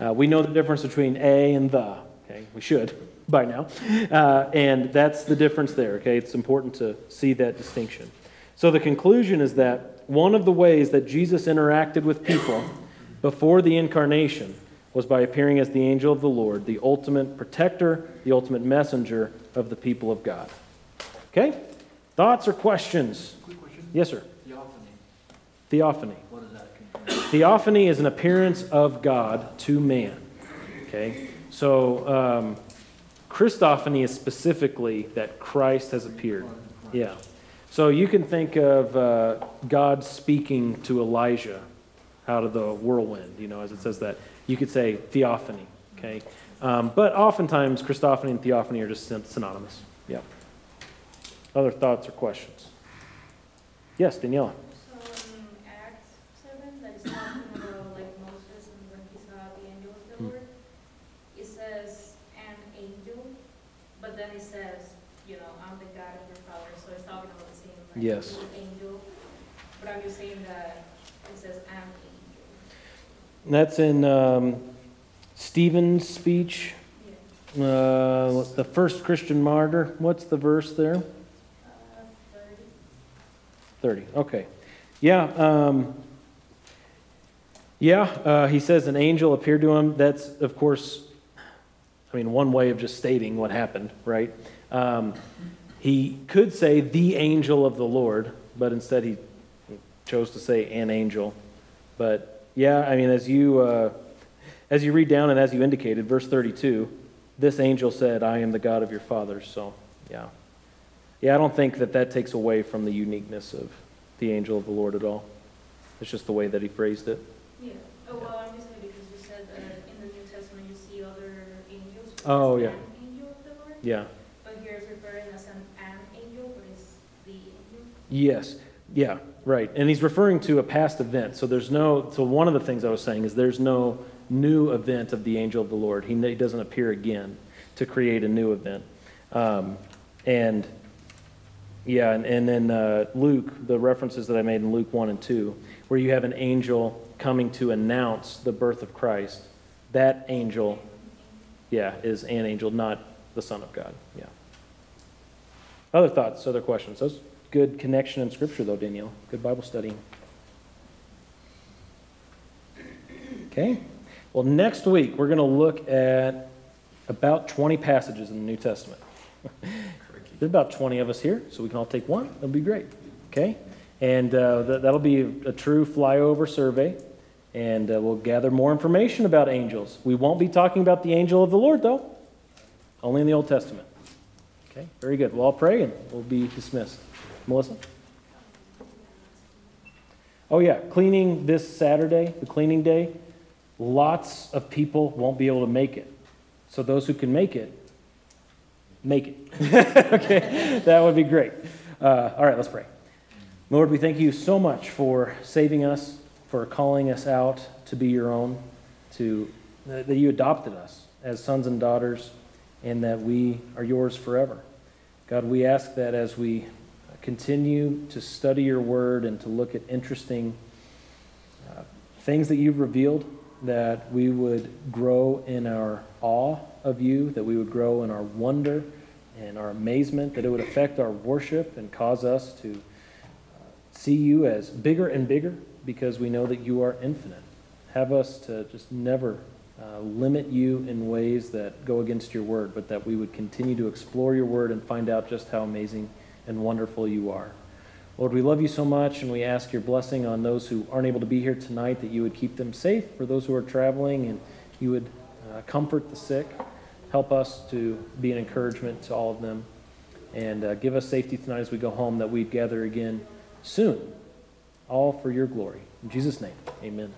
Uh, we know the difference between a and the. Okay? We should *laughs* by now. Uh, and that's the difference there. Okay? It's important to see that distinction. So the conclusion is that one of the ways that Jesus interacted with people before the incarnation was by appearing as the angel of the Lord, the ultimate protector, the ultimate messenger of the people of God. Okay? Thoughts or questions? Quick question. Yes, sir. Theophany. Theophany. What does that compare? Theophany is an appearance of God to man. Okay? So, um, Christophany is specifically that Christ has appeared. Yeah. So you can think of uh, God speaking to Elijah out of the whirlwind, you know, as it says that. You could say theophany, okay? Um, but oftentimes, Christophany and theophany are just syn- synonymous. Yeah. Other thoughts or questions? Yes, Daniela. So in Acts seven, that is talking about like Moses and when he saw the angel of the Hmm. Lord, it says an angel, but then it says, you know, I'm the God of your father, so it's talking about the same, like, Yes. angel. But I'm just saying that it says an angel. That's in um, Stephen's speech, Yeah. uh, the first Christian martyr. What's the verse there? Uh, thirty. 30. Okay. Yeah. Um, yeah. Uh, he says an angel appeared to him. That's, of course, I mean, one way of just stating what happened, right? Um, he could say the angel of the Lord, but instead he chose to say an angel. But yeah, I mean, as you uh, as you read down and as you indicated, verse 32, this angel said, "I am the God of your fathers." So yeah. Yeah, I don't think that that takes away from the uniqueness of the angel of the Lord at all. It's just the way that he phrased it. Yeah, oh, well, I'm just saying because you said that in the New Testament you see other angels. Oh, yeah. An angel of the Lord, Yeah. but here it's referring as an, an angel, but it's the angel. Yes. Yeah, right. And he's referring to a past event. So there's no, so one of the things I was saying is there's no new event of the angel of the Lord. He, he doesn't appear again to create a new event. Um, and yeah, and, and then uh, Luke, the references that I made in Luke 1 and 2, where you have an angel coming to announce the birth of Christ, that angel, yeah, is an angel, not the Son of God. Yeah. Other thoughts, other questions? That's good connection in Scripture, though, Danielle. Good Bible study. Okay. Well, next week, we're going to look at about 20 passages in the New Testament. There's about 20 of us here, so we can all take one. That'll be great. Okay? And uh, that, that'll be a, a true flyover survey, and uh, we'll gather more information about angels. We won't be talking about the angel of the Lord, though, only in the Old Testament. Okay? Very good. We'll all pray, and we'll be dismissed. Melissa? Oh, yeah, cleaning this Saturday, the cleaning day. Lots of people won't be able to make it. So, those who can make it, make it. *laughs* okay, that would be great. Uh, all right, let's pray. Lord, we thank you so much for saving us, for calling us out to be your own, to that you adopted us as sons and daughters, and that we are yours forever. God, we ask that as we continue to study your word and to look at interesting uh, things that you've revealed, that we would grow in our awe of you, that we would grow in our wonder and our amazement, that it would affect our worship and cause us to uh, see you as bigger and bigger because we know that you are infinite. Have us to just never uh, limit you in ways that go against your word, but that we would continue to explore your word and find out just how amazing and wonderful you are. Lord, we love you so much, and we ask your blessing on those who aren't able to be here tonight, that you would keep them safe for those who are traveling, and you would uh, comfort the sick. Help us to be an encouragement to all of them, and uh, give us safety tonight as we go home, that we'd gather again soon, all for your glory. In Jesus' name, amen.